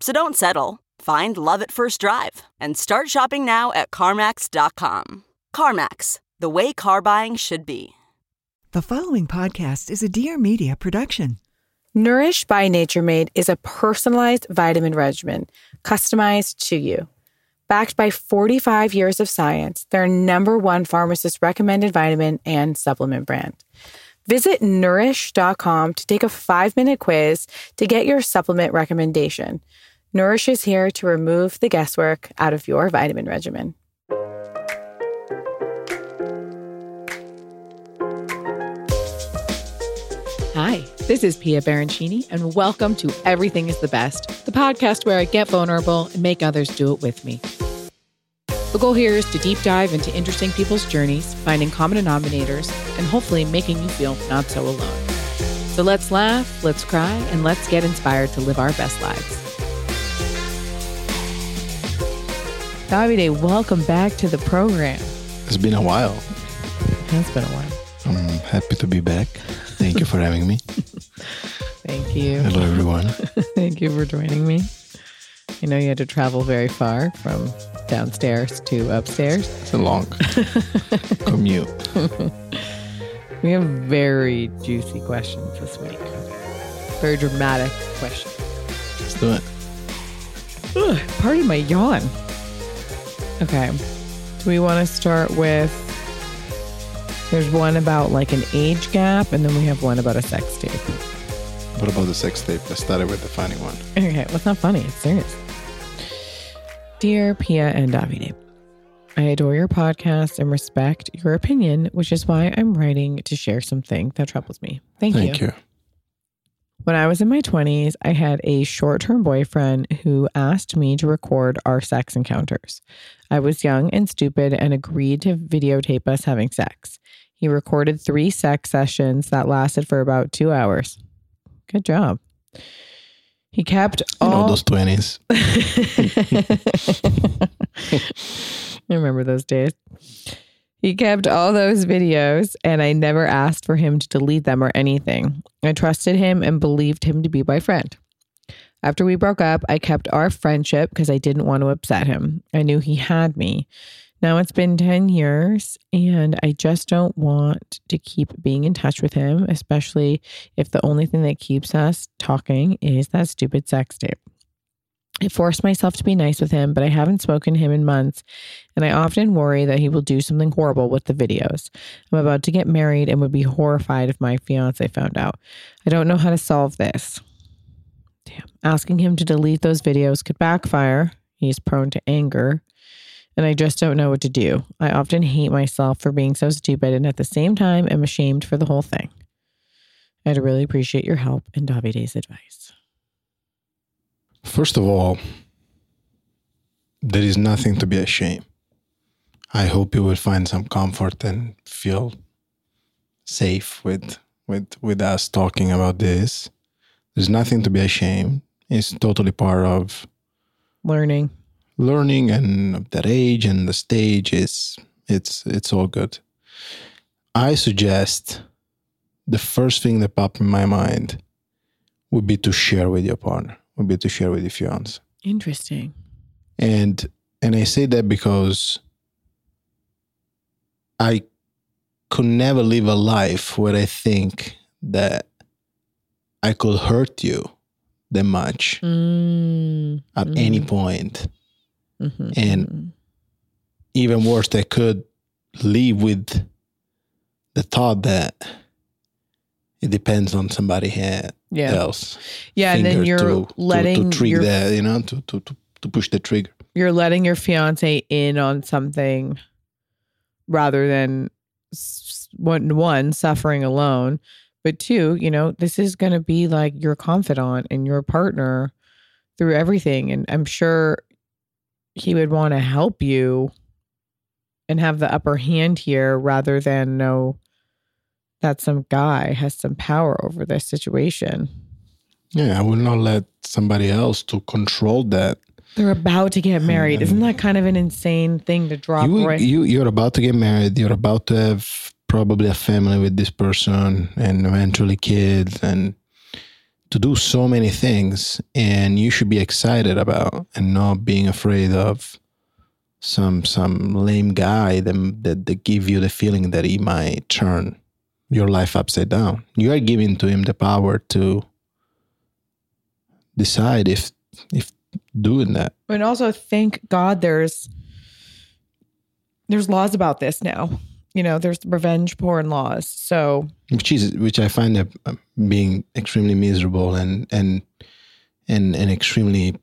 So don't settle. Find love at first drive and start shopping now at CarMax.com. CarMax, the way car buying should be. The following podcast is a Dear Media production. Nurish by Nature Made is a personalized vitamin regimen customized to you. Backed by 45 years of science, their number one pharmacist recommended vitamin and supplement brand. Visit nurish.com to take a five minute quiz to get your supplement recommendation. Nurish is here to remove the guesswork out of your vitamin regimen. Hi, this is Pia Baroncini, and welcome to Everything is the Best, the podcast where I get vulnerable and make others do it with me. The goal here is to deep dive into interesting people's journeys, finding common denominators, and hopefully making you feel not so alone. So let's laugh, let's cry, and let's get inspired to live our best lives. Davide, welcome back to the program. It's been a while. It's been a while. I'm happy to be back. Thank you for having me. Thank you. Hello, everyone. Thank you for joining me. I know you had to travel very far from downstairs to upstairs. It's a long commute. We have very juicy questions this week. Very dramatic questions. Let's do it. Ugh, pardon my yawn. Okay. Do we want to start with? There's one about like an age gap, and then we have one about a sex tape. What about the sex tape? Let's start with the funny one. Okay, well, it's not funny. It's serious. Dear Pia and Davide, I adore your podcast and respect your opinion, which is why I'm writing to share something that troubles me. Thank, Thank you. When I was in my 20s, I had a short term boyfriend who asked me to record our sex encounters. I was young and stupid and agreed to videotape us having sex. He recorded three sex sessions that lasted for about two hours. Good job. He kept You know all. those twenties. I remember those days. He kept all those videos, and I never asked for him to delete them or anything. I trusted him and believed him to be my friend. After we broke up, I kept our friendship because I didn't want to upset him. I knew he had me. Now it's been 10 years, and I just don't want to keep being in touch with him, especially if the only thing that keeps us talking is that stupid sex tape. I force myself to be nice with him, but I haven't spoken to him in months, and I often worry that he will do something horrible with the videos. I'm about to get married and would be horrified if my fiance found out. I don't know how to solve this. Damn. Asking him to delete those videos could backfire. He's prone to anger, and I just don't know what to do. I often hate myself for being so stupid, and at the same time, am ashamed for the whole thing. I'd really appreciate your help and Davide's advice. First of all, there is nothing to be ashamed. I hope you will find some comfort and feel safe with with with us talking about this. There's nothing to be ashamed. It's totally part of Learning. learning and that age and the stage is it's it's all good. I suggest the first thing that popped in my mind would be to share with your partner, would be to share with your fiance. Interesting. And and I say that because I could never live a life where I think that I could hurt you that much Mm, at any point. mhm, And mhm. even worse, they could live with the thought that it depends on somebody ha- yeah, else. yeah, and then you're to, letting to, to trigger your that, you know, to, to to to push the trigger. you're letting your fiance in on something rather than one one suffering alone but two you know this is going to be like your confidant and your partner through everything and i'm sure he would want to help you and have the upper hand here rather than know that some guy has some power over this situation Yeah, I will not let somebody else to control that. they're about to get married isn't that kind of an insane thing to drop You, right you you're about to get married. You're about to have probably a family with this person and eventually kids and to do so many things and you should be excited about and not being afraid of some some lame guy that, that, that give you the feeling that he might turn your life upside down. You are giving to him the power to decide if if doing that. And also, thank God there's there's laws about this now. You know, there's revenge porn laws. So which is which I find that uh, being extremely miserable and and and and extremely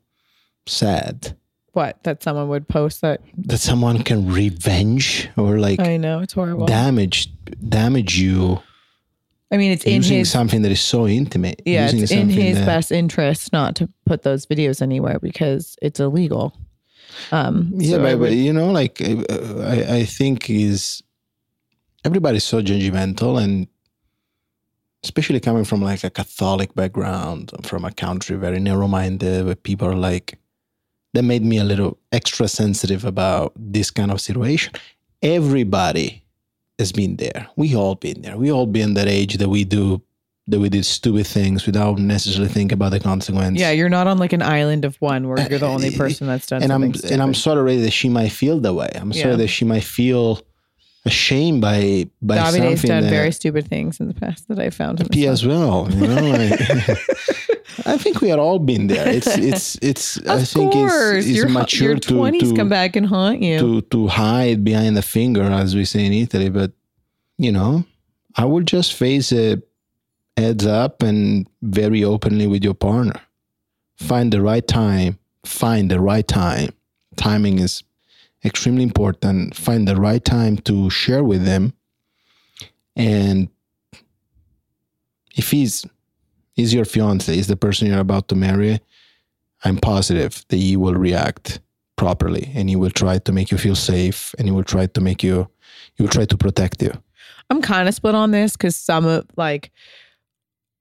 sad what? That someone would post that. that someone can revenge or like I know it's horrible. damage damage you I mean, it's in using his something that is so intimate. yeah, using it's in his that- best interest not to put those videos anywhere because it's illegal. Um, Yeah, so but, but you know, like uh, I, I think is everybody's so judgmental, and especially coming from like a Catholic background, from a country very narrow-minded, where people are like, that made me a little extra sensitive about this kind of situation. Everybody has been there. We all been there. We all been that age that we do that we did stupid things without necessarily think about the consequence. yeah, you're not on like an island of one where you're the only uh, person that's done. and I'm something and I'm stupid. sorry that she might feel that way. I'm sorry Yeah. that she might feel ashamed by by Davide's something done that very stupid things in the past that I found. him P as well. You know, like, I think we are all been there. It's it's it's. I think course, it's, it's your, mature your to 20s to, come back and haunt you. to to hide behind the finger, as we say in Italy. But you know, I would just face it heads up and very openly with your partner. Find the right time. Find the right time. Timing is extremely important. Find the right time to share with them. And if he's he's your fiance, is the person you're about to marry, I'm positive that he will react properly and he will try to make you feel safe and he will try to make you he will try to protect you. I'm kind of split on this because some of like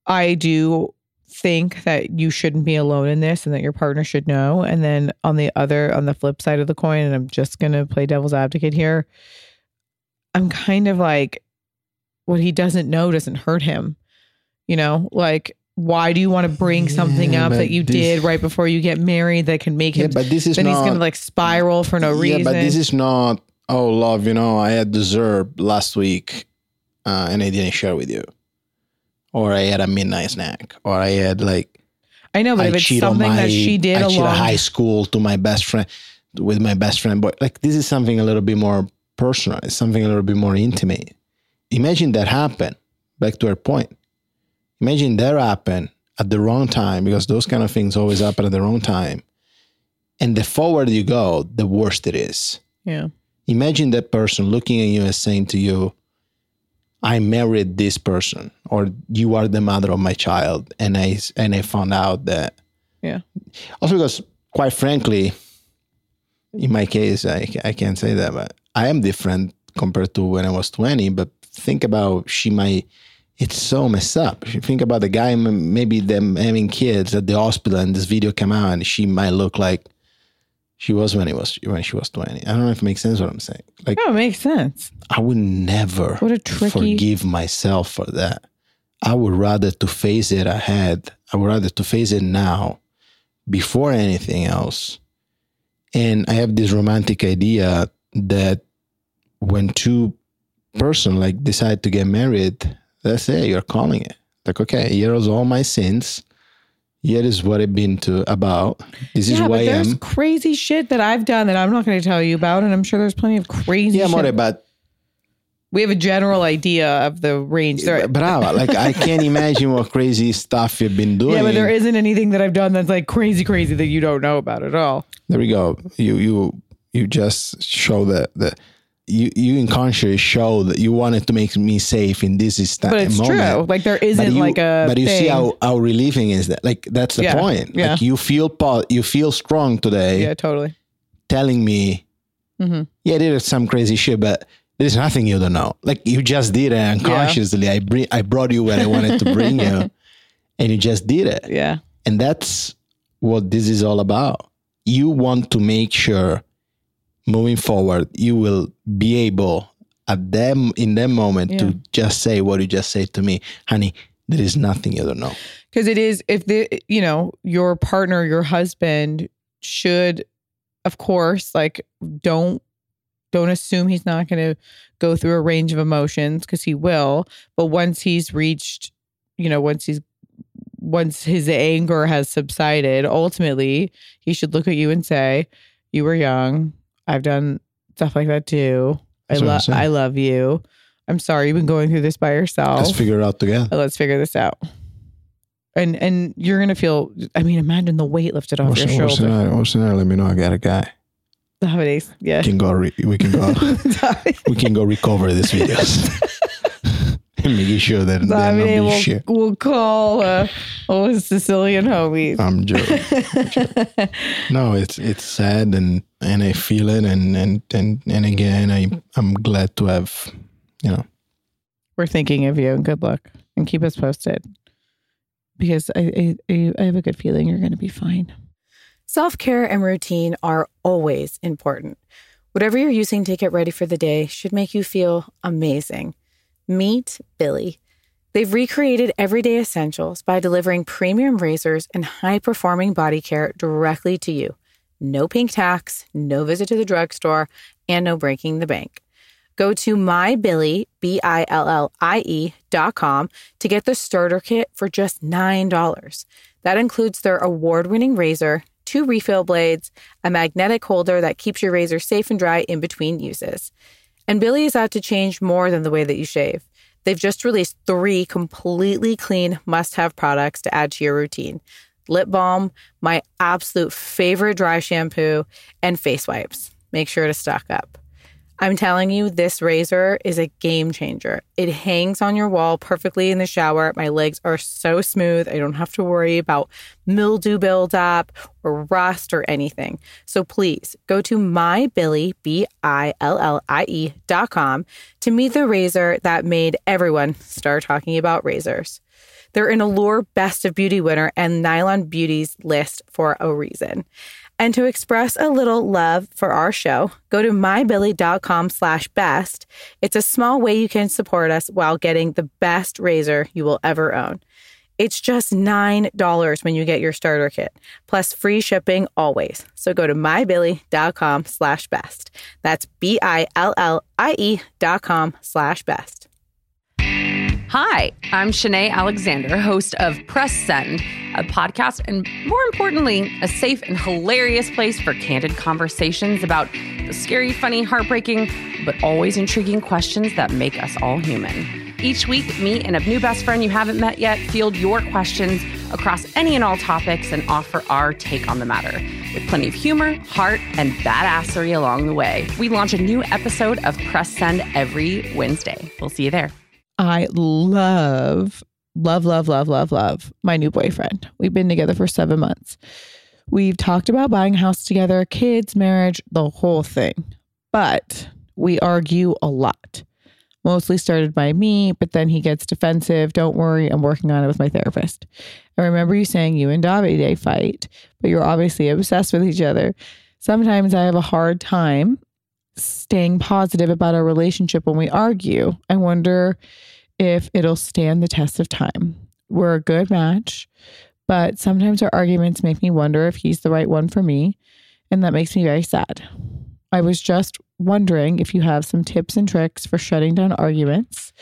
I do think that you shouldn't be alone in this and that your partner should know. And then on the other, on the flip side of the coin, and I'm just gonna play devil's advocate here. I'm kind of like, what he doesn't know doesn't hurt him. You know, like why do you want to bring something Yeah, up that you this- did right before you get married that can make Yeah, him? but this is then not he's gonna like spiral for no reason. Yeah, but this is not oh love, you know, I had dessert last week uh, and I didn't share with you. Or I had a midnight snack. Or I had like I know, but I if it's something my that she did I along, high school to my best friend with my best friend. But like this is something a little bit more personal. It's something a little bit more intimate. Imagine that happen. Back to her point. Imagine that happen at the wrong time because those kind of things always happen at the wrong time. And the forward you go, the worse it is. yeah. Imagine that person looking at you and saying to you, I married this person, or you are the mother of my child, and I and I found out that. Yeah. Also, because quite frankly, in my case, I I can't say that, but I am different compared to when I was twenty. But think about she might. It's so messed up. If you think about the guy, maybe them having kids at the hospital, and this video came out, and she might look like she was when he was when she was twenty. I don't know if it makes sense what I'm saying. Like Oh, it makes sense. I would never What a tricky- forgive myself for that. I would rather to face it ahead. I would rather to face it now before anything else. And I have this romantic idea that when two person like decide to get married, that's it, you're calling it. Like, okay, here's all my sins. Here is what I've been to about. This is yeah, why I'm. crazy shit that I've done that I'm not going to tell you about, and I'm sure there's plenty of crazy. Yeah, more but we have a general idea of the range. There, brava. Like I can't imagine what crazy stuff you've been doing. yeah, but there isn't anything that I've done that's like crazy, crazy that you don't know about at all. There we go. You you you just show that the you you unconsciously show that you wanted to make me safe in this is But it's moment. true. Like there isn't you, like a. but you see how how relieving is that like that's the Yeah, point yeah. like you feel po- you feel strong today Yeah, totally. telling me Mhm. yeah there's some crazy shit but there's nothing you don't know like you just did it unconsciously yeah. i bring i brought you where i wanted to bring you and you just did it Yeah. and that's what this is all about you want to make sure moving forward you will be able at them in that moment Yeah. to just say what you just said to me honey there is nothing you don't know because it is if the you know your partner your husband should of course like don't don't assume he's not going to go through a range of emotions because he will but once he's reached you know once he's once his anger has subsided ultimately he should look at you and say you were young i've done stuff like that too i That's love i love you i'm sorry you've been going through this by yourself let's figure it out together let's figure this out. And and you're gonna feel. I mean, imagine the weight lifted off What's your the- what's shoulder. night? What's the night? Let me know. I got a guy. Nowadays, yeah. We can go. Re- we can go. we can go recover these videos. Making sure that they're not Davide being will shit. will call uh, all his Sicilian homies. I'm joking. no, it's it's sad and and I feel it and and and and again I I'm glad to have you know We're thinking of you, and good luck, and keep us posted. Because I I, I have a good feeling you're gonna be fine. Self care and routine are always important. Whatever you're using to get ready for the day should make you feel amazing. Meet Billie. They've recreated everyday essentials by delivering premium razors and high performing body care directly to you. No pink tax, no visit to the drugstore, and no breaking the bank. Go to mybillie, B I L L I E dot com to get the starter kit for just $9. That includes their award winning razor, two refill blades, a magnetic holder that keeps your razor safe and dry in between uses. And Billie is out to change more than the way that you shave. They've just released three completely clean must have products to add to your routine lip balm, my absolute favorite dry shampoo, and face wipes. Make sure to stock up. I'm telling you, this razor is a game changer. It hangs on your wall perfectly in the shower. My legs are so smooth. I don't have to worry about mildew buildup or rust or anything. So please go to mybillie, B I L L I E dot com to meet the razor that made everyone start talking about razors. They're an Allure Best of Beauty winner and Nylon Beauty's list for a reason. And to express a little love for our show, go to mybillie.com slash best. It's a small way you can support us while getting the best razor you will ever own. It's just $9 when you get your starter kit, plus free shipping always. So go to mybillie.com slash best. That's B-I-L-L-I-E dot com slash best. Hi, I'm Shanae Alexander, host of Press Send, a podcast and more importantly, a safe and hilarious place for candid conversations about the scary, funny, heartbreaking, but always intriguing questions that make us all human. Each week, me and a new best friend you haven't met yet field your questions across any and all topics and offer our take on the matter with plenty of humor, heart, and badassery along the way. We launch a new episode of Press Send every Wednesday. We'll see you there. I love, love, love, love, love, love my new boyfriend. We've been together for seven months. We've talked about buying a house together, kids, marriage, the whole thing. But we argue a lot. Mostly started by me, but then he gets defensive. Don't worry, I'm working on it with my therapist. I remember you saying you and Davide fight, but you're obviously obsessed with each other. Sometimes I have a hard time staying positive about our relationship when we argue. I wonder if it'll stand the test of time. We're a good match, but sometimes our arguments make me wonder if he's the right one for me, and that makes me very sad. I was just wondering if you have some tips and tricks for shutting down arguments,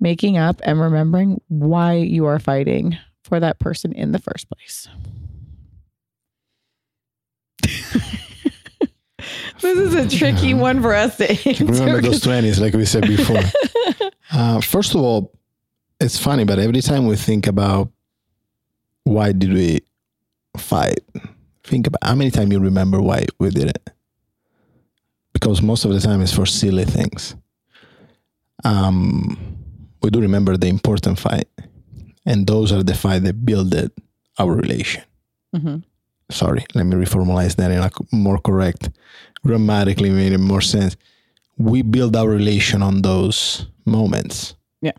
making up, and remembering why you are fighting for that person in the first place. this is a tricky one for us to answer. Remember those 20s, like we said before. uh, first of all, it's funny, but every time we think about why did we fight, think about how many times you remember why we did it. Because most of the time it's for silly things. Um, we do remember the important fight, and those are the fight that builded our relation. Mhm. Sorry, let me reformulate that in a more correct, grammatically made more sense. We build our relation on those moments. Yeah.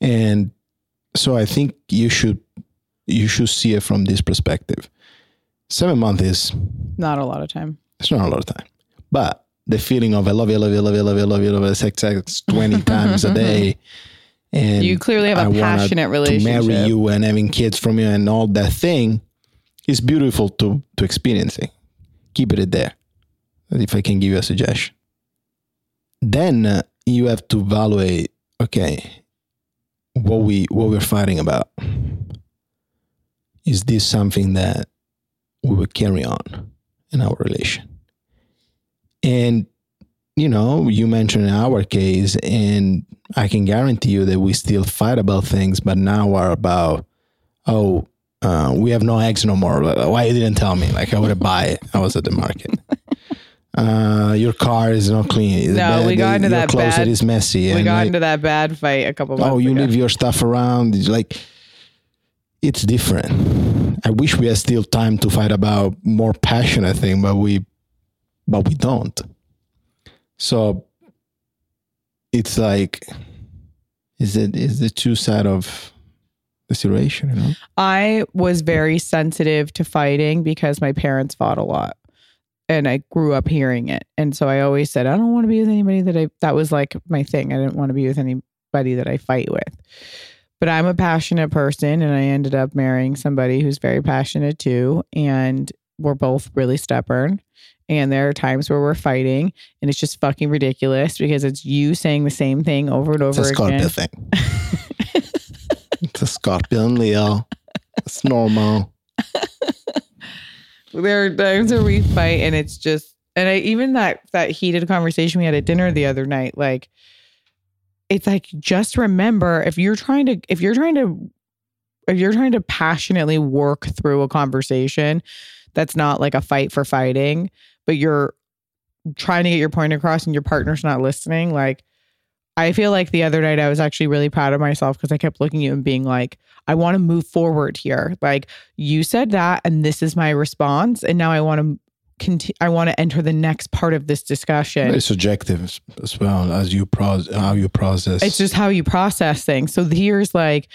And so I think you should you should see it from this perspective. Seven months is Not a lot of time. it's not a lot of time. But the feeling of I love you, I love you, I love you, I love you, I love you, love you, sex, sex 20 times a day. And You clearly have a I passionate To marry you and having kids from you and all that thing is beautiful to to experiencing. Keep it there. If I can give you a suggestion. Then uh, you have to evaluate, okay, what we what we're fighting about. Is this something that we will carry on in our relation? And you know, you mentioned our case, and I can guarantee you that we still fight about things, but now are about, oh, uh, we have no eggs no more. Why you didn't tell me? Like I would have buy it. I was at the market. Uh, your car is not clean. No, we got into your that closet bad- is messy. We got like, into that bad fight a couple months oh, you ago. leave your stuff around. It's like it's different. I wish we had still time to fight about more passionate thing, but we, but we don't. So it's like, is it is the two side of the situation? You know, I was very sensitive to fighting because my parents fought a lot. And I grew up hearing it. And so I always said, I don't want to be with anybody that I that was like my thing. I didn't want to be with anybody that I fight with. But I'm a passionate person and I ended up marrying somebody who's very passionate too. And we're both really stubborn. And there are times where we're fighting and it's just fucking ridiculous because it's you saying the same thing over and over again. it's a Scorpio thing. it's a Scorpion Leo. It's normal. there are times where we fight and it's just and I even that that heated conversation we had at dinner the other night, like it's like just remember if you're trying to if you're trying to if you're trying to passionately work through a conversation that's not like a fight for fighting, but you're trying to get your point across and your partner's not listening, like I feel like the other night I was actually really proud of myself because I kept looking at you and being like, I want to move forward here. Like you said that, and this is my response, and now I want to. I want to enter the next part of this discussion. It's subjective as- as well as you process how you process. It's just how you process things. So here's like,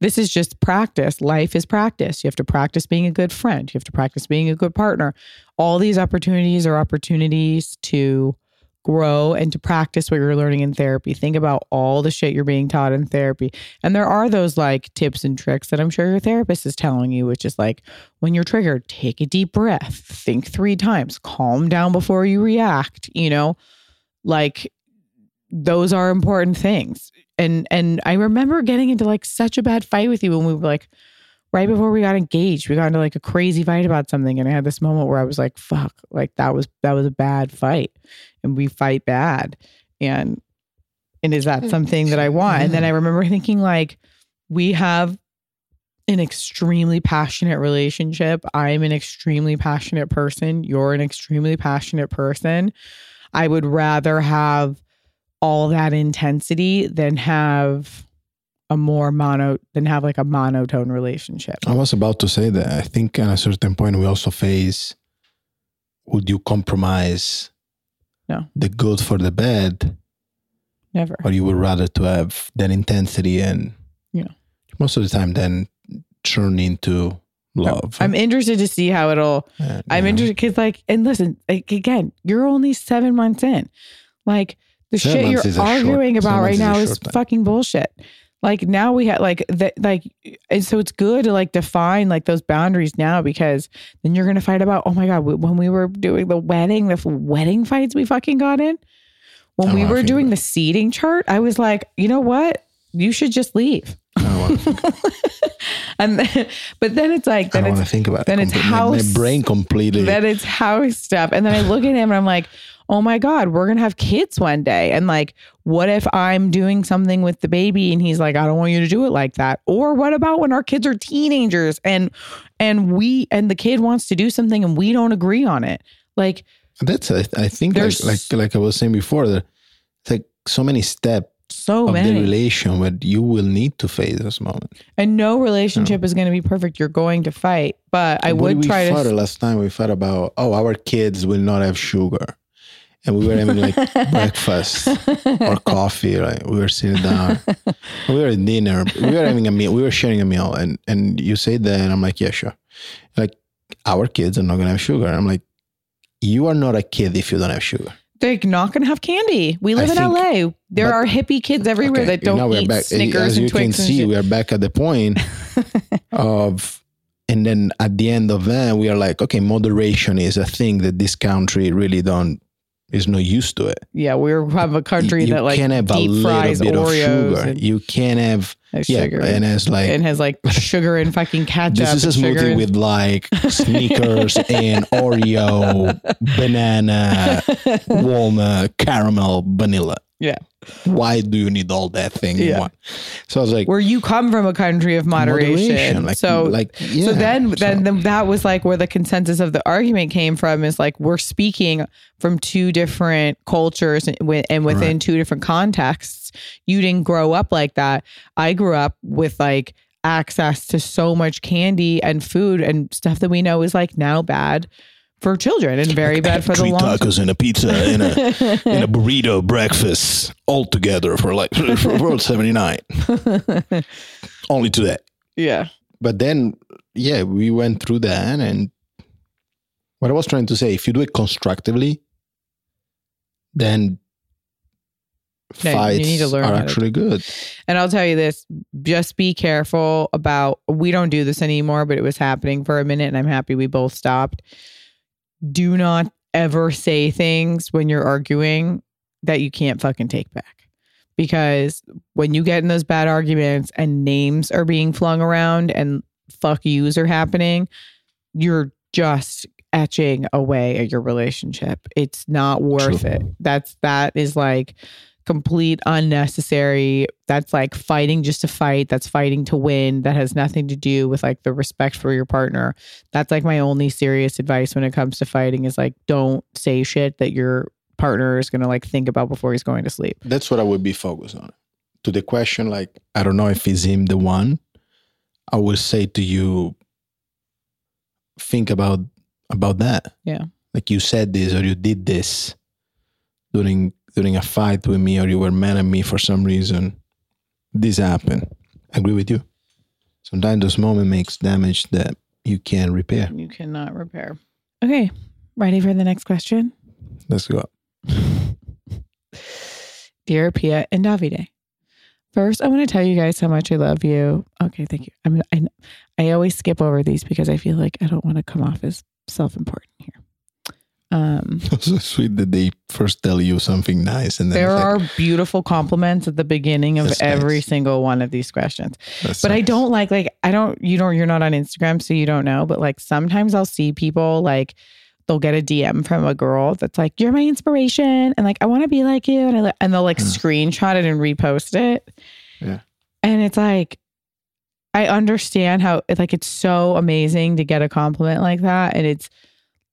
this is just practice. Life is practice. You have to practice being a good friend. You have to practice being a good partner. All these opportunities are opportunities to grow and to practice what you're learning in therapy. Think about all the shit you're being taught in therapy. And there are those like tips and tricks that I'm sure your therapist is telling you, which is like when you're triggered, take a deep breath, think three times, calm down before you react, you know? Like those are important things. And and I remember getting into like such a bad fight with you when we were like right before we got engaged. We got into like a crazy fight about something and I had this moment where I was like, fuck, like that was that was a bad fight. And we fight bad. And and is that hmm. something that I want? And then hmm. I remember thinking like we have an extremely passionate relationship. I'm an extremely passionate person. You're an extremely passionate person. I would rather have all that intensity than have a more mono than have like a monotone relationship. I was about to say that. I think at a certain point we also face would you compromise No. the good for the bad, Never. or you would rather to have that intensity and Yeah. most of the time then turn into love. I'm interested to see how it'll And, I'm interested because, like, and listen, like, again, you're only seven months in. Like, the Seven shit you're is a short- arguing about right is now is time. fucking bullshit. Like, now we have, like, that, like, and so it's good to, like, define, like, those boundaries now because then you're going to fight about, oh my God, when we were doing the wedding, the f- wedding fights we fucking got in, when I'm we were doing the seating chart, I was like, you know what? You should just leave. Oh, I to And then, but then it's like, I then want it's to think about it. then it's my- house- My, brain completely. then it's house stuff. And then I look at him and I'm like, oh my God, we're gonna have kids one day. And like, what if I'm doing something with the baby and he's like, I don't want you to do it like that? Or what about when our kids are teenagers and and we and the kid wants to do something and we don't agree on it? Like That's I, I think like, There's- like like I was saying before, that it's like so many steps so of many. the relation where you will need to face this moment. and no relationship is gonna be perfect. You're going to fight. But I What would we try thought to last time we fought about oh our kids will not have sugar, and we were having like breakfast or coffee. Right, we were sitting down, we were at dinner, we were having a meal, we were sharing a meal, and and you say that, and I'm like yeah sure, like our kids are not gonna have sugar. I'm like you are not a kid if you don't have sugar. They're not going to have candy. We live I in think- LA. There but- are hippie kids everywhere Okay, that don't now we're eat back. Snickers As and you Twix can see, we are back at the point of, and then at the end of that, we are like, okay, moderation is a thing that this country really don't is not used to it. Yeah, we have a country you that like can't have a deep little fries bit of sugar. You can't have has yeah, sugar and it's like and has like sugar and fucking ketchup. this is a smoothie and- with like Snickers and Oreo, banana, walnut, caramel, vanilla. Yeah. Why do you need all that thing in Yeah. So I was like, where you come from a country of moderation. like, so like yeah, so then then so- that was like where the consensus of the argument came from is like we're speaking from two different cultures and, and within Right. two different contexts. You didn't grow up like that. I grew up with like access to so much candy and food and stuff that we know is like now bad for children and very bad for the three long tacos and a pizza and a and a burrito breakfast all together for like for seventy nine. Only to that. Yeah. But then, yeah, we went through that, and what I was trying to say, if you do it constructively, then No, you fights need to learn are how to- actually good. And I'll tell you this just be careful about, we don't do this anymore, but it was happening for a minute and I'm happy we both stopped. Do not ever say things when you're arguing that you can't fucking take back. Because when you get in those bad arguments and names are being flung around and fuck yous are happening, you're just etching away at your relationship. It's not worth True. it. That's that is like complete unnecessary. That's like fighting just to fight. That's fighting to win. That has nothing to do with like the respect for your partner. That's like my only serious advice when it comes to fighting is like don't say shit that your partner is going to like think about before he's going to sleep. That's what I would be focused on. To the question, like, I don't know if he's him the one, I would say to you, think about about that. Yeah. Like you said this or you did this during during a fight with me or you were mad at me for some reason. This happened. I agree with you. Sometimes those moments makes damage that you can't repair. You cannot repair. Okay. Ready for the next question? Let's go. Dear Pia and Davide. First, I want to tell you guys how much I love you. Okay, thank you. I'm, I, I always skip over these because I feel like I don't want to come off as self-important here. Um, so sweet that they first tell you something nice and then there are like, beautiful compliments at the beginning of every nice. single one of these questions. "That's But I don't like like I don't you don't you're not on Instagram so you don't know but like sometimes I'll see people like they'll get a DM from a girl that's like you're my inspiration and like I want to be like you and I and they'll like Hmm. screenshot it and repost it. Yeah. And it's like I understand how like it's so amazing to get a compliment like that and it's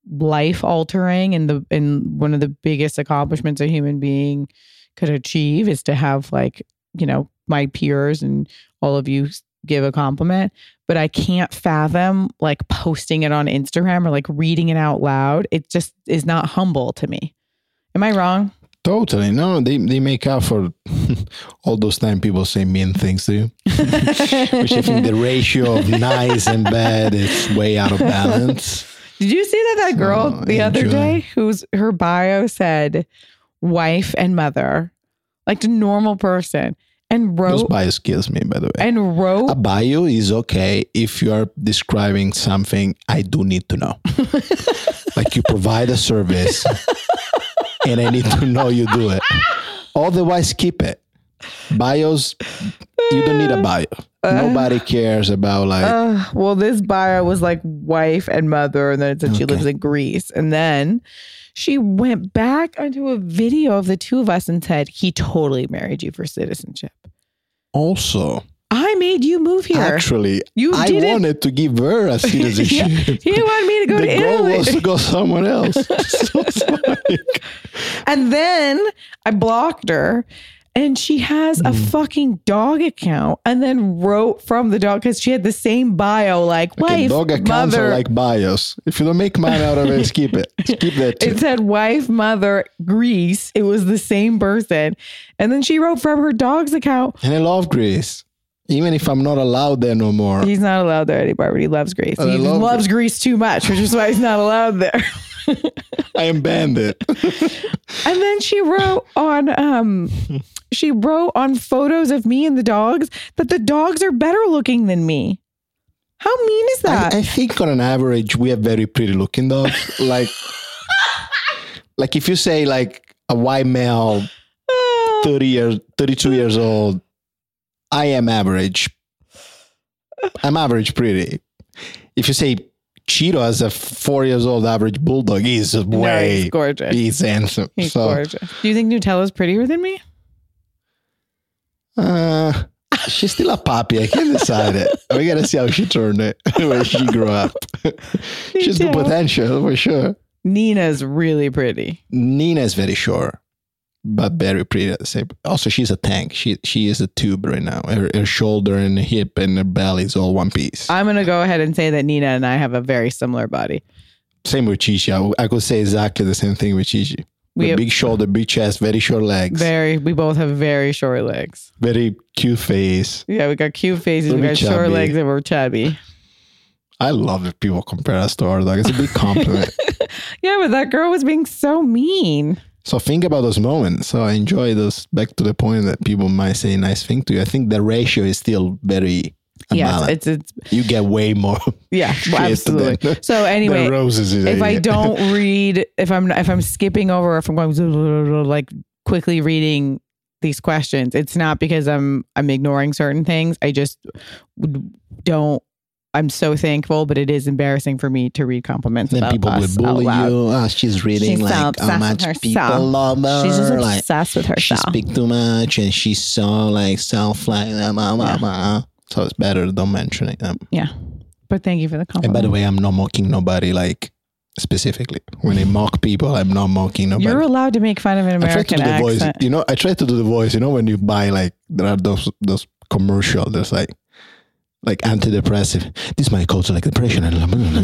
life altering and the and one of the biggest accomplishments a human being could achieve is to have like you know my peers and all of you give a compliment but i can't fathom like posting it on instagram or like reading it out loud it just is not humble to me am i wrong Totally. No, they, they make up for all those time people say mean things to you. Which I think the ratio of nice and bad is way out of balance. Did you see that that girl So, the other enjoy. day whose her bio said wife and mother, like a normal person, and Those wrote bios kills me, by the way. and wrote A bio is okay if you are describing something I do need to know. like you provide a service and I need to know you do it. Otherwise, keep it. Bios, you don't need a bio. Nobody cares about like Uh, well, this bio was like wife and mother, and then it said she lives in Greece. And then she went back onto a video of the two of us and said, He totally married you for citizenship. also I made you move here. actually You I didn't- wanted to give her a citizenship. Yeah, he wanted me to go the to goal Italy. was to go somewhere else. So like- And then I blocked her. And she has a Mm. fucking dog account and then wrote from the dog because she had the same bio like okay, wife, dog accounts mother. are like bios. If you don't make money out of it, skip it. Skip that too. It said wife, mother, Greece. It was the same person. And then she wrote from her dog's account. And I love Greece. Even if I'm not allowed there no more. He's not allowed there anymore, but he loves Greece. He love loves Greece too much, which is why he's not allowed there. I am bandit. And then she wrote on um she wrote on photos of me and the dogs that the dogs are better looking than me. How mean is that? I, I think on an average we have very pretty looking dogs. like like if you say like a white male Oh, 30 years 32 years old, I am average. I'm average pretty. If you say Cheeto as a four years old average bulldog, he's no, way he's gorgeous. he's handsome. He's so gorgeous. Do you think Nutella's prettier than me? uh she's still a puppy. I can't decide it. We gotta see how she turned it when she grew up. she's got potential for sure. Nina's really pretty. Nina is very short, but very pretty at the same. Also, she's a tank. She she is a tube right now. Her, her shoulder and hip and her belly is all one piece. I'm gonna go ahead and say that Nina and I have a very similar body. same with Chichi. I, I could say exactly the same thing with Chichi. We have- big shoulder, big chest, very short legs, very, we both have very short legs. Very cute face. Yeah, we got cute faces, we Very got short legs, and we're chubby. I love if people compare us to our dog. It's a big compliment. Yeah, but that girl was being so mean. So think about those moments. So I enjoy those. Back to the point that people might say nice thing to you. I think the ratio is still very unbalanced. it's it's you get way more. yeah, absolutely. than- So anyway, roses. if I don't read, if I'm if I'm skipping over, if I'm going like quickly reading these questions, it's not because I'm I'm ignoring certain things. I just don't. I'm so thankful, but it is embarrassing for me to read compliments then about people will us out bully loud. you. Ah, she's reading She's so like how obsessed much people love her. She's just like obsessed with herself. she herself. speak too much and she's so like self like blah, blah, blah, Yeah. So it's better to don't mention it. Um, yeah, but thank you for the compliment. and by the way, I'm not mocking nobody like specifically. When I mock people, I'm not mocking nobody. You're allowed to make fun of an I try to American do the voice. accent. You know, I try to do the voice. You know, when you buy like there are those those commercial. There's like like antidepressive. This might cause like depression. And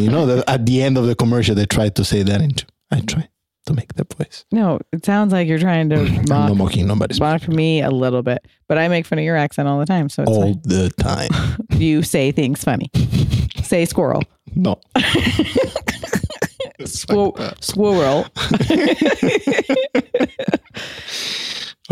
you know, at the end of the commercial, they try to say that into. I try to make that voice. No, it sounds like you're trying to mock, not mocking nobody. mock me a little bit, but I make fun of your accent all the time. So it's all fine. the time. you say things funny. say squirrel, No. Squir- squirrel.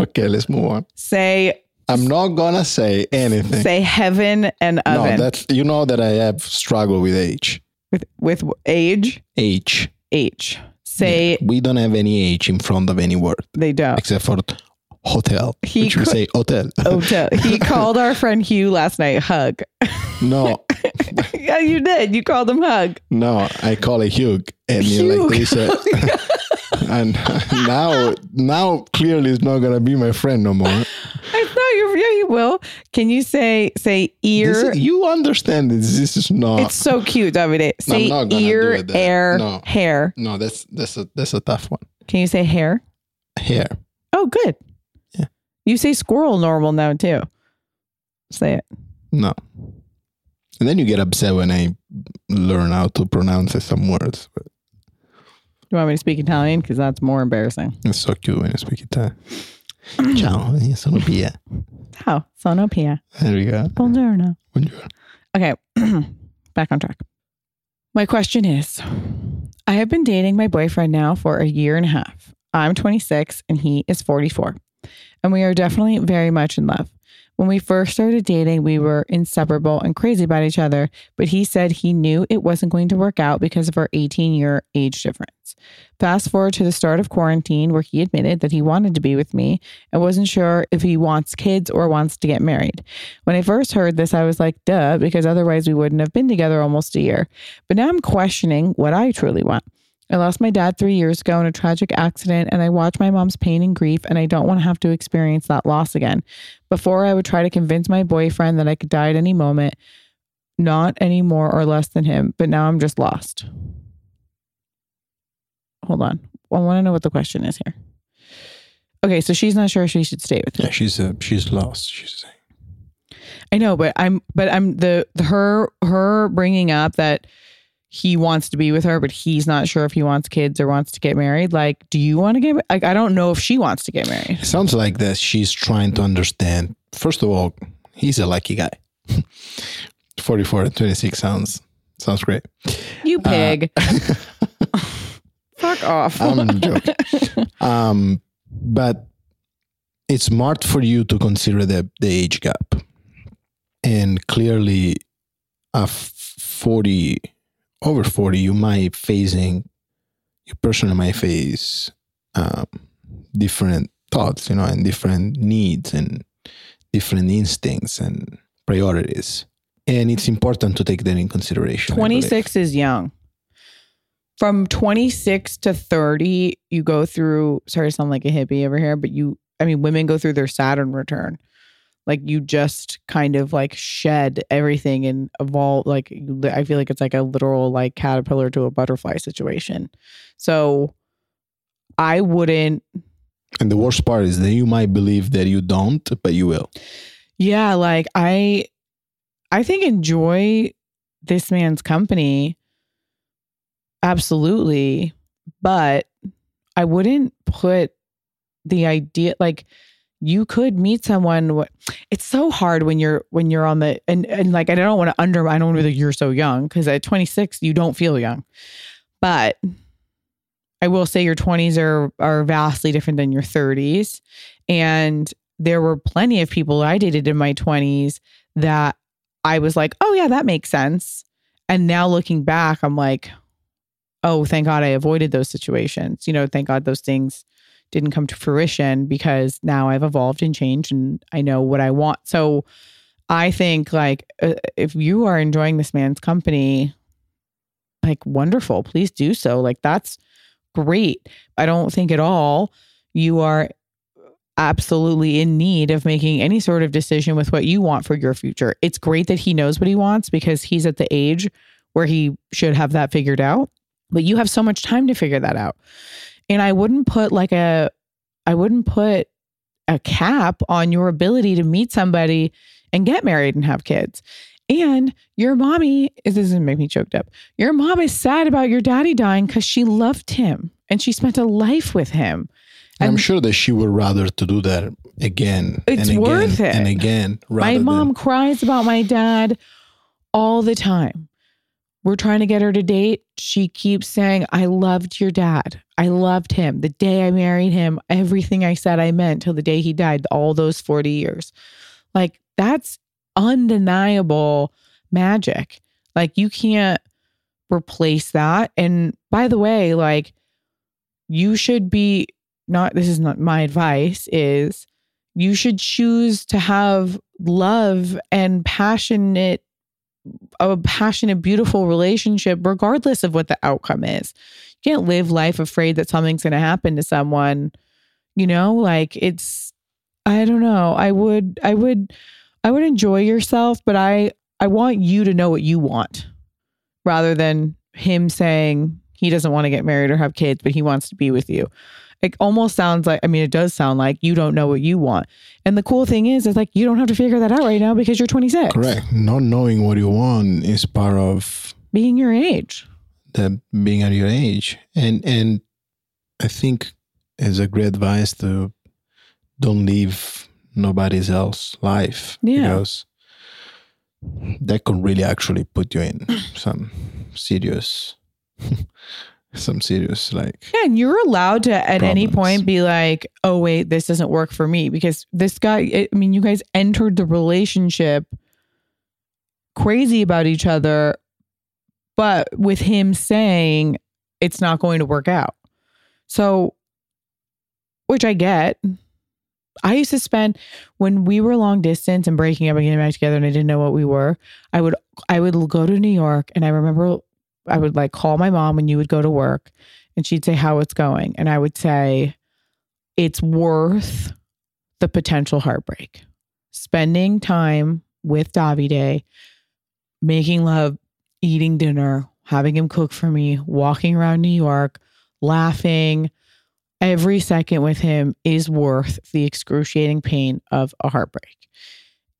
Okay, let's move on. say I'm not gonna say anything. say heaven and oven. no, that's you know that I have struggled with age. with with age H. H. Say We don't have any H in front of any word they don't. except for hotel, He which we say hotel. Hotel. He called our friend Hugh last night hug. no, yeah, you did. You called him hug. no, I call it Hugh, and you're like this. and now, now clearly it's not gonna be my friend no more. I thought you. Yeah, you will. Can you say say ear? This is- you understand this? This is not. it's so cute, Davide. Say not gonna do ear, air, No. hair. no, that's that's a that's a tough one. Can you say hair? Hair. Oh, good. Yeah. You say squirrel normal now too. Say it. No. And then you get upset when I learn how to pronounce some words. But You want me to speak Italian? Because that's more embarrassing. it's so cute when you speak Italian. Ciao, sono Pia. How? Sono Pia. There we go. Buongiorno. Buongiorno. Okay, back on track. My question is I have been dating my boyfriend now for a year and a half. I'm 26 and he is 44. And we are definitely very much in love. When we first started dating, we were inseparable and crazy about each other, but he said he knew it wasn't going to work out because of our 18 year age difference. Fast forward to the start of quarantine, where he admitted that he wanted to be with me and wasn't sure if he wants kids or wants to get married. When I first heard this, I was like, duh, because otherwise we wouldn't have been together almost a year. But now I'm questioning what I truly want. I lost my dad three years ago in a tragic accident, and I watch my mom's pain and grief, and I don't want to have to experience that loss again. Before, I would try to convince my boyfriend that I could die at any moment, not any more or less than him, but now I'm just lost. Hold on. I want to know what the question is here. Okay, so she's not sure she should stay with me. Yeah, she's uh, she's lost. She's saying. I know, but I'm but I'm the, the her her bringing up that he wants to be with her, but he's not sure if he wants kids or wants to get married. Like, do you want to get like I don't know if she wants to get married. It sounds like that she's trying to understand. First of all, he's a lucky guy. 44 and 26 sounds sounds great. You pig. Fuck off. I'm joking. um, but it's smart for you to consider the, the age gap. And clearly, a 40, over 40, you might facing, you personally might face um, different thoughts, you know, and different needs and different instincts and priorities. And it's important to take that in consideration. 26 is young. From 26 to 30, you go through, sorry to sound like a hippie over here, but you, I mean, women go through their Saturn return. Like you just kind of like shed everything and evolve. Like I feel like it's like a literal like caterpillar to a butterfly situation. So I wouldn't, And the worst part is that you might believe that you don't, but you will. yeah, like I, I think enjoy this man's company. Absolutely. But I wouldn't put the idea like you could meet someone it's so hard when you're when you're on the and and like I don't want to undermine I don't know that you're so young because at 26 you don't feel young. But I will say your 20s are are vastly different than your 30s and there were plenty of people I dated in my 20s that I was like, "Oh yeah, that makes sense." And now looking back, I'm like, "Oh, thank God I avoided those situations." You know, thank God those things didn't come to fruition because now I've evolved and changed and I know what I want. So I think like uh, if you are enjoying this man's company, like wonderful, please do so. Like that's great. I don't think at all you are absolutely in need of making any sort of decision with what you want for your future. It's great that he knows what he wants because he's at the age where he should have that figured out. But you have so much time to figure that out. And I wouldn't put like a I wouldn't put a cap on your ability to meet somebody and get married and have kids. And your mommy is this doesn't make me choked up. Your mom is sad about your daddy dying because she loved him and she spent a life with him. I'm sure that she would rather to do that again It's and again worth it. and again. Right. My mom than- cries about my dad all the time. We're trying to get her to date. She keeps saying, I loved your dad. I loved him. The day I married him, everything I said I meant till the day he died, all those 40 years. Like, that's undeniable magic. Like, you can't replace that. And by the way, like, you should be not, this is not my advice, is you should choose to have love and passionate a passionate beautiful relationship regardless of what the outcome is. You can't live life afraid that something's going to happen to someone you know? Like it's i don't know. I would i would i would enjoy yourself but i i want you to know what you want rather than him saying he doesn't want to get married or have kids but he wants to be with you it almost sounds like i mean it does sound like you don't know what you want and the cool thing is is like you don't have to figure that out right now because you're 26 Correct. Not knowing what you want is part of being your age the being at your age. And and I think it's a great advice to don't live nobody's else life. Yeah. Because that could really actually put you in some serious some serious like Yeah, and you're allowed to at any point be like, "Oh wait, this doesn't work for me," because this guy. I mean, you guys entered the relationship crazy about each other, but with him saying it's not going to work out. So, which I get. I used to spend when we were long distance and breaking up and getting back together, and I didn't know what we were. I would I would go to New York, and I remember I would like call my mom when you would go to work, and she'd say how it's going, and I would say it's worth the potential heartbreak. Spending time with Davide, making love, eating dinner, having him cook for me, walking around New York, laughing. Every second with him is worth the excruciating pain of a heartbreak.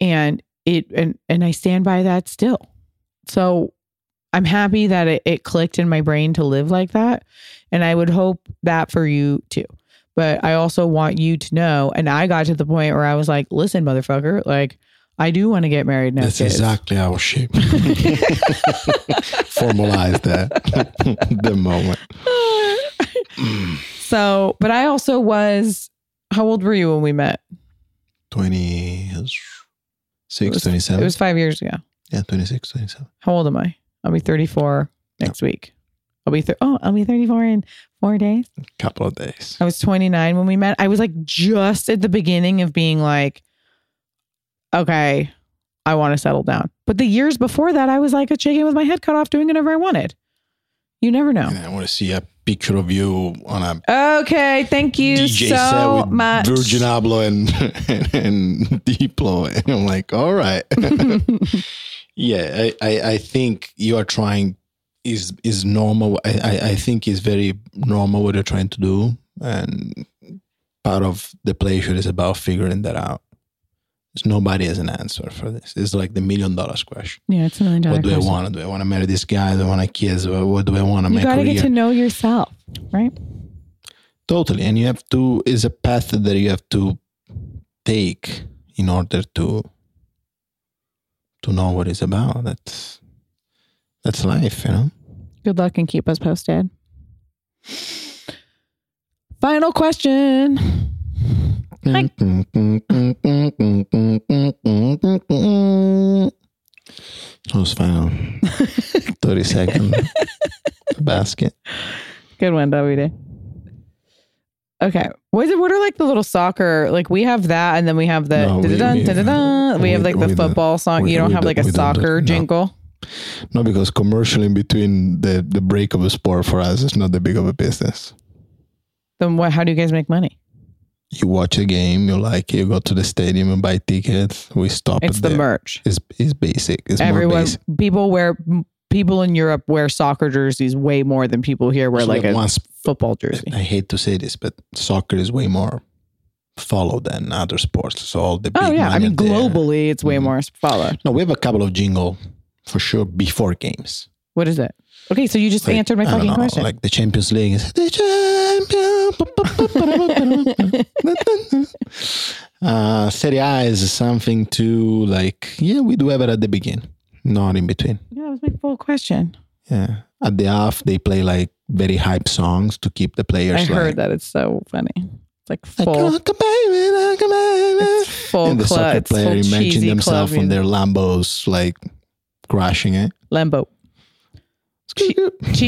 And it and and I stand by that still. So I'm happy that it, it clicked in my brain to live like that. And I would hope that for you too. But I also want you to know, and I got to the point where I was like, listen, motherfucker, like I do want to get married now. that's exactly how she formalized that the moment. so, but I also was, how old were you when we met? 26, It was- 27. It was five years ago. yeah, 26, 27. How old am I? I'll be 34 next week. I'll be, thir- oh, I'll be 34 in four days. A couple of days. I was 29 when we met. I was like just at the beginning of being like, okay, I want to settle down. But the years before that, I was like a chicken with my head cut off doing whatever I wanted. You never know. And I want to see a picture of you on a Okay, thank you DJ so much. Virgil Abloh and, and, and Diplo. And I'm like, all right. yeah, I, I, I think you are trying is is normal. I, I, I think is very normal what you're trying to do. And part of the pleasure is about figuring that out. There's nobody has an answer for this. It's like the million dollars question. yeah, it's a million dollar What do I question. want? Do I want to marry this guy? Do I want kids? What what do I want to You make got to get to know yourself, right? Totally. And you have to, is a path that you have to take in order to to know what it's about. That's that's life, you know. Good luck and keep us posted. Final question. That was final. 30 second basket. Good one, WD. Okay. What, is it, what are like the little soccer? Like we have that, and then we have the No, we- we- we have like the football song. You don't have like a soccer jingle. No, because commercial in between the, the break of a sport for us is not that big of a business. Then what? How do you guys make money? You watch a game, you like it, you go to the stadium and buy tickets. We stop It's it the there. merch. It's, it's basic. It's Everyone, basic. people wear. People in Europe wear soccer jerseys way more than people here wear like a once football jersey. I hate to say this, but soccer is way more followed than other sports. So all the big Oh yeah, I mean there. globally, it's way Mhm. more followed. No, we have a couple of jingle for sure before games. What is it? Okay, so you just Like, answered my fucking know, question. Like the Champions League is the champion. uh, Serie A is something to like. Yeah, we do have it at the begining, not in between. yeah, that was my full question. Yeah, at the off they play like very hype songs to keep the players. I heard that it's so funny. It's like Like, full, "Rock a baby, rock a baby." it's full and the club. soccer player imagine themselves on their Lambos, like crashing it. Lambo. Chi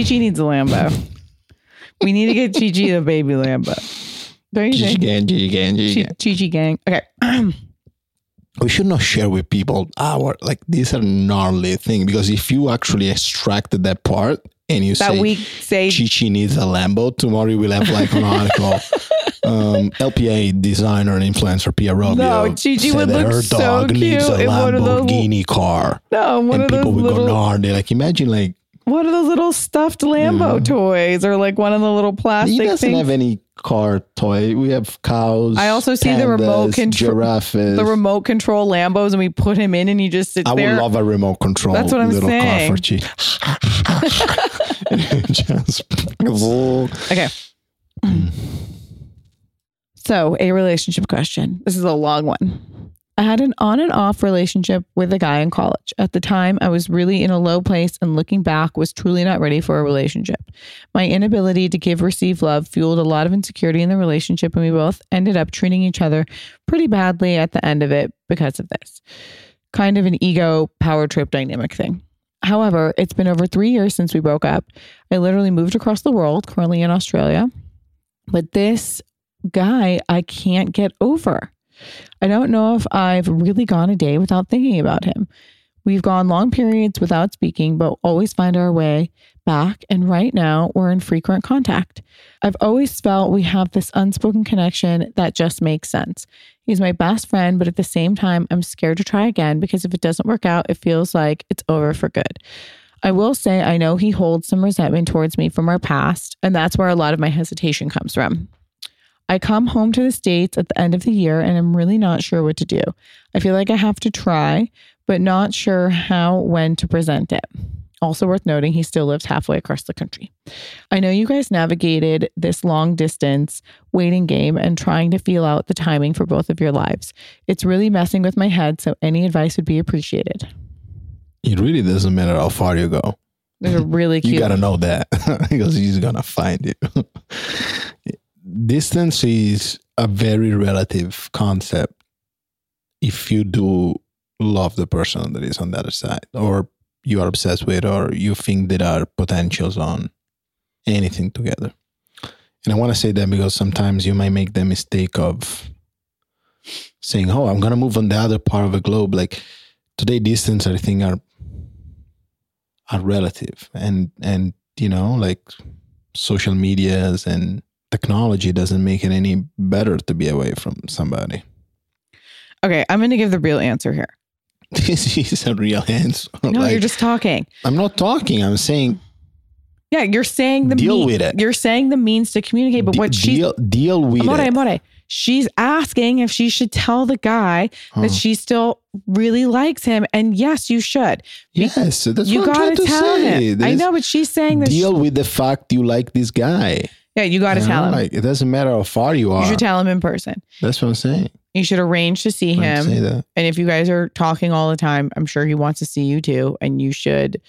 Chi needs a Lambo. we need to get Chi Chi the baby Lambo. Don't you Gigi think? gang, gang, Gigi gang. Chi Chi gang. Okay. We should not share with people our like these are gnarly thing because if you actually extracted that part and you that say we say Chichi needs a Lambo, tomorrow we'll have like an article. um, LPA designer and influencer Pia Robio No, Chi Chi would look her so dog needs a cute in one of those- Lamborghini car, no one and of those people would go gnarly. Like imagine like one of those little stuffed Lambo toys or like one of the little plastic. he doesn't things. have any car toy. We have cows. I also see the remote control- the remote control Lambos and we put him in and he just sits I there. I would love a remote control. That's what I'm little saying. car for. Just Okay. Mm. so, a relationship question. This is a long one. I had an on and off relationship with a guy in college. At the time, I was really in a low place and looking back was truly not ready for a relationship. My inability to give receive love fueled a lot of insecurity in the relationship and we both ended up treating each other pretty badly at the end of it because of this. Kind of an ego power trip dynamic thing. However, it's been over 3 years since we broke up. I literally moved across the world, currently in Australia. But this guy I can't get over. I don't know if I've really gone a day without thinking about him. We've gone long periods without speaking, but always find our way back. And right now, we're in frequent contact. I've always felt we have this unspoken connection that just makes sense. He's my best friend, but at the same time, I'm scared to try again because if it doesn't work out, it feels like it's over for good. I will say, I know he holds some resentment towards me from our past, and that's where a lot of my hesitation comes from. I come home to the States at the end of the year and I'm really not sure what to do. I feel like I have to try, but not sure how, when to present it. Also worth noting, he still lives halfway across the country. I know you guys navigated this long distance waiting game and trying to feel out the timing for both of your lives. It's really messing with my head, so any advice would be appreciated. It really doesn't matter how far you go. There's a really cute. You gotta know that because he's gonna find you. Distance is a very relative concept if you do love the person that is on the other side, or you are obsessed with, or you think there are potentials on anything together. And I want to say that because sometimes you might make the mistake of saying, "Oh, I'm gonna move on the other part of the globe." Like today, distance I think are are relative, and and you know, like social medias and technology doesn't make it any better to be away from somebody. Okay, I'm going to give the real answer here. This is a real answer. No, Like, you're just talking. I'm not talking. I'm saying Yeah, you're saying the Deal mean- with it. You're saying the means to communicate, but de- what she's deal deal with Amore, it. Amore, she's asking if she should tell the guy Huh. that she still really likes him, and yes, you should. Yes, that's you what I'm trying to tell say. him. I know, but she's saying that. Deal with the fact you like this guy. Yeah, you got to tell know, him. Like it doesn't matter how far you are. you should tell him in person. That's what I'm saying. You should arrange to see him. say that. And if you guys are talking all the time, I'm sure he wants to see you too. And you should,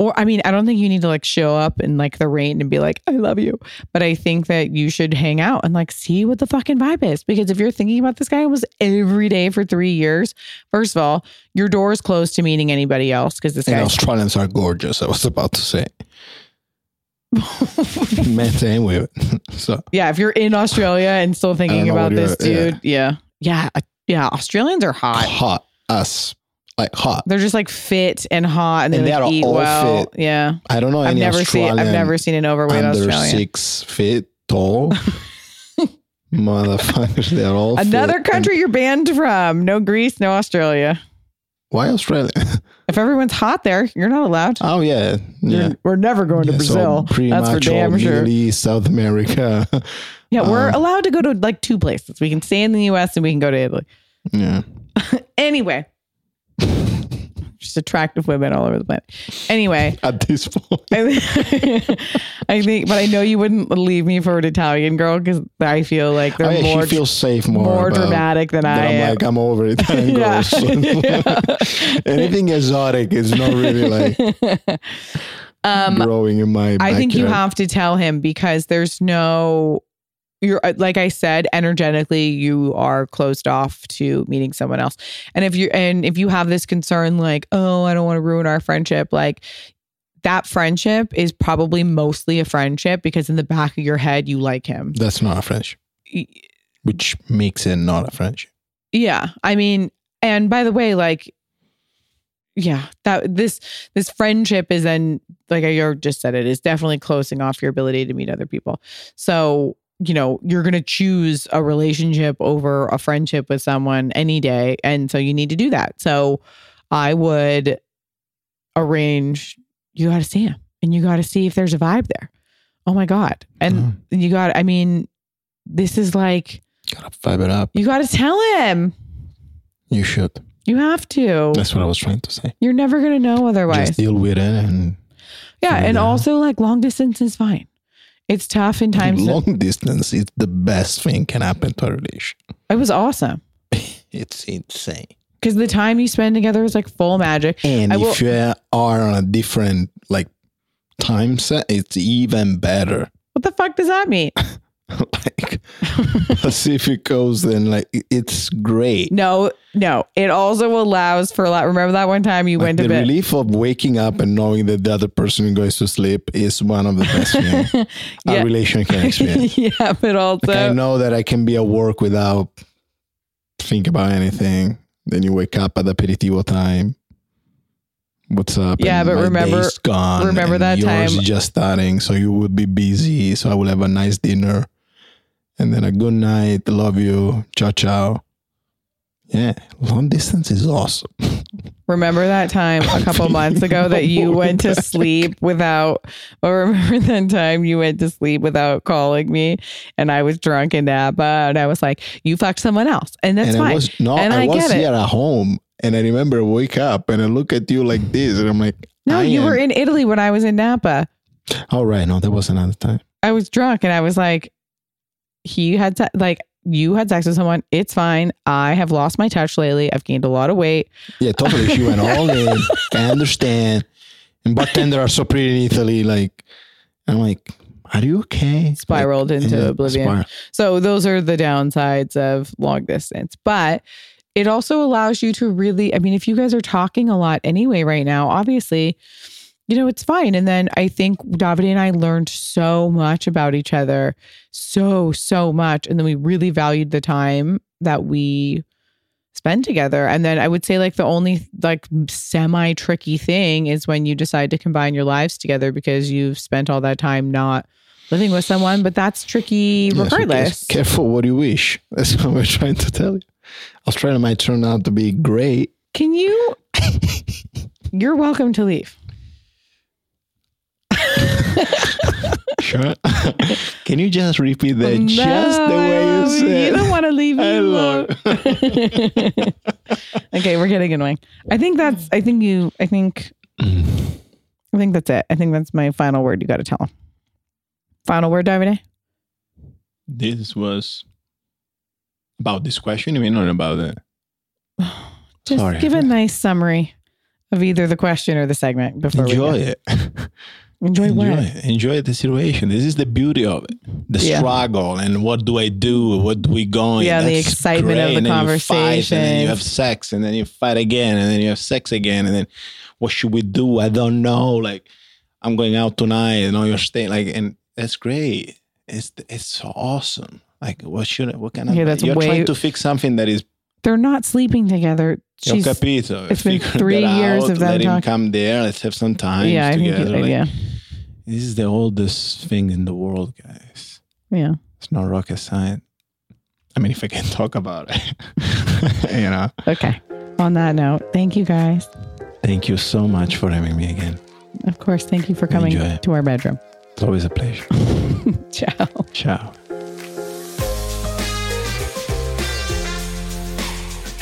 or I mean, I don't think you need to like show up in like the rain and be like, I love you. But I think that you should hang out and like see what the fucking vibe is. Because if you're thinking about this guy almost every day for three years, first of all, your door is closed to meeting anybody else because this And guy. Australians are gorgeous. I was about to say. Men and women. so yeah, if you're in Australia and still thinking about this yeah. dude, yeah. Yeah. uh, Yeah. Australians are hot. hot us like hot. They're just like fit and hot and, And they like, eat all well. fit. Yeah. I don't know I've any never seen I've never seen an overweight under Australian. six feet tall. Motherfuckers, they're all Another fit. country you're banned from. No Greece, no Australia. Why Australia? If everyone's hot there, you're not allowed. oh yeah, yeah. You're- We're never going to Yeah, so Brazil. pretty That's for much all damn sure. Middle East, South America. Yeah, we're Um, allowed to go to like two places. We can stay in the US and we can go to Italy. yeah. Anyway. Just attractive women all over the planet. Anyway, At this point, I, I think, but I know you wouldn't leave me for an Italian girl because I feel like they're I more feel safe more. more dramatic than I I'm like I'm over Italian Yeah. girls. Anything exotic is not really like um, growing in my. I think you have to tell him because there's no you're uh, like I said energetically you are closed off to meeting someone else. And if you and if you have this concern like, "Oh, I don't want to ruin our friendship." Like that friendship is probably mostly a friendship because in the back of your head you like him. That's not a friendship, which makes it not a friendship. Yeah. I mean, and by the way, like, yeah, that this this friendship is then like I just said, it is definitely closing off your ability to meet other people. So, you know, you're gonna choose a relationship over a friendship with someone any day. And so you need to do that. So I would arrange, you gotta see him and you gotta see if there's a vibe there. Oh my God. And mm-hmm. you got I mean, this is like Gotta vibe it up. you gotta tell him. You should. You have to. That's what I was trying to say. You're never going to know otherwise. Just deal with it and yeah. And also, like, long distance is fine. It's tough in times. long distance is the best thing can happen to a relation. it was awesome. it's insane. Because the time you spend together is like full magic. And I if you are on a different like time set, it's even better. What the fuck does that mean? like Pacific Coast, and like it- it's great. No, no. It also allows for a lot. Remember that one time you Like, went to bed? the bed. relief of waking up and knowing that the other person goes to sleep is one of the best things Yeah. a relation can experience. yeah, but also Like I know that I can be at work without think about anything. Then you wake up at the aperitivo time. What's up? Yeah, but remember- gone. remember that time- just starting, so you would be busy. So I will have a nice dinner, and then a good night. Love you. Ciao, ciao. Yeah, long distance is awesome. remember that time a couple months ago that you went to sleep without. Or remember that time you went to sleep without calling me, and I was drunk in Napa, and I was like, "You fucked someone else," and that's and fine. I was no, And I, I was get it. here at home, and I remember I wake up and I look at you like this, and I'm like, no, I you am- were in Italy when I was in Napa. Oh right, no, that was another time. I was drunk and I was like, he had se- like you had sex with someone. It's fine. I have lost my touch lately. I've gained a lot of weight. Yeah, totally. She went all in. I understand. And bartender are so pretty in Italy. Like, I'm like, are you okay? Spiraled Like, into oblivion. spiral. So those are the downsides of long distance. But it also allows you to really, I mean, if you guys are talking a lot anyway right now, obviously, you know, it's fine. And then I think Davide and I learned so much about each other, so, so much. And then we really valued the time that we spend together. And then I would say, like, the only like semi tricky thing is when you decide to combine your lives together because you've spent all that time not living with someone, but that's tricky regardless. just careful what you wish. That's what we're trying to tell you. I was trying to might turn out to be great. Can you? You're welcome to leave. Sure. Can you just repeat that oh, just the way you No, said? You don't want to leave me alone. okay, we're getting annoying. I think that's. I think you. I think. I think that's it. I think that's my final word. You got to tell him. Final word, Davide. This was about this question. You mean not about it? Just Sorry. give a nice summary of either the question or the segment before we Enjoy we it. Enjoy, enjoy what. Enjoy the situation. This is the beauty of it. The Yeah. struggle and what do I do? What do we going? Yeah, the That's excitement of the and then You fight, and then you have sex, and then you fight again, and then you have sex again, and then what should we do? I don't know. Like I'm going out tonight, and all you're staying. Like, and that's great. It's it's so awesome. Like, what should I- what kind of? Yeah, that's you're way- trying to fix something that is They're not sleeping together. Yo She's, capito. it's been three years out, of them Let him come there. Let's have some time yeah, I think. together. it- like, yeah, This is the oldest thing in the world, guys. yeah. It's not rocket science. I mean, if I can talk about it, you know. Okay. On that note, thank you guys. Thank you so much for having me again. Of course, thank you for coming Enjoy to our bedroom. It's always a pleasure. Ciao. Ciao.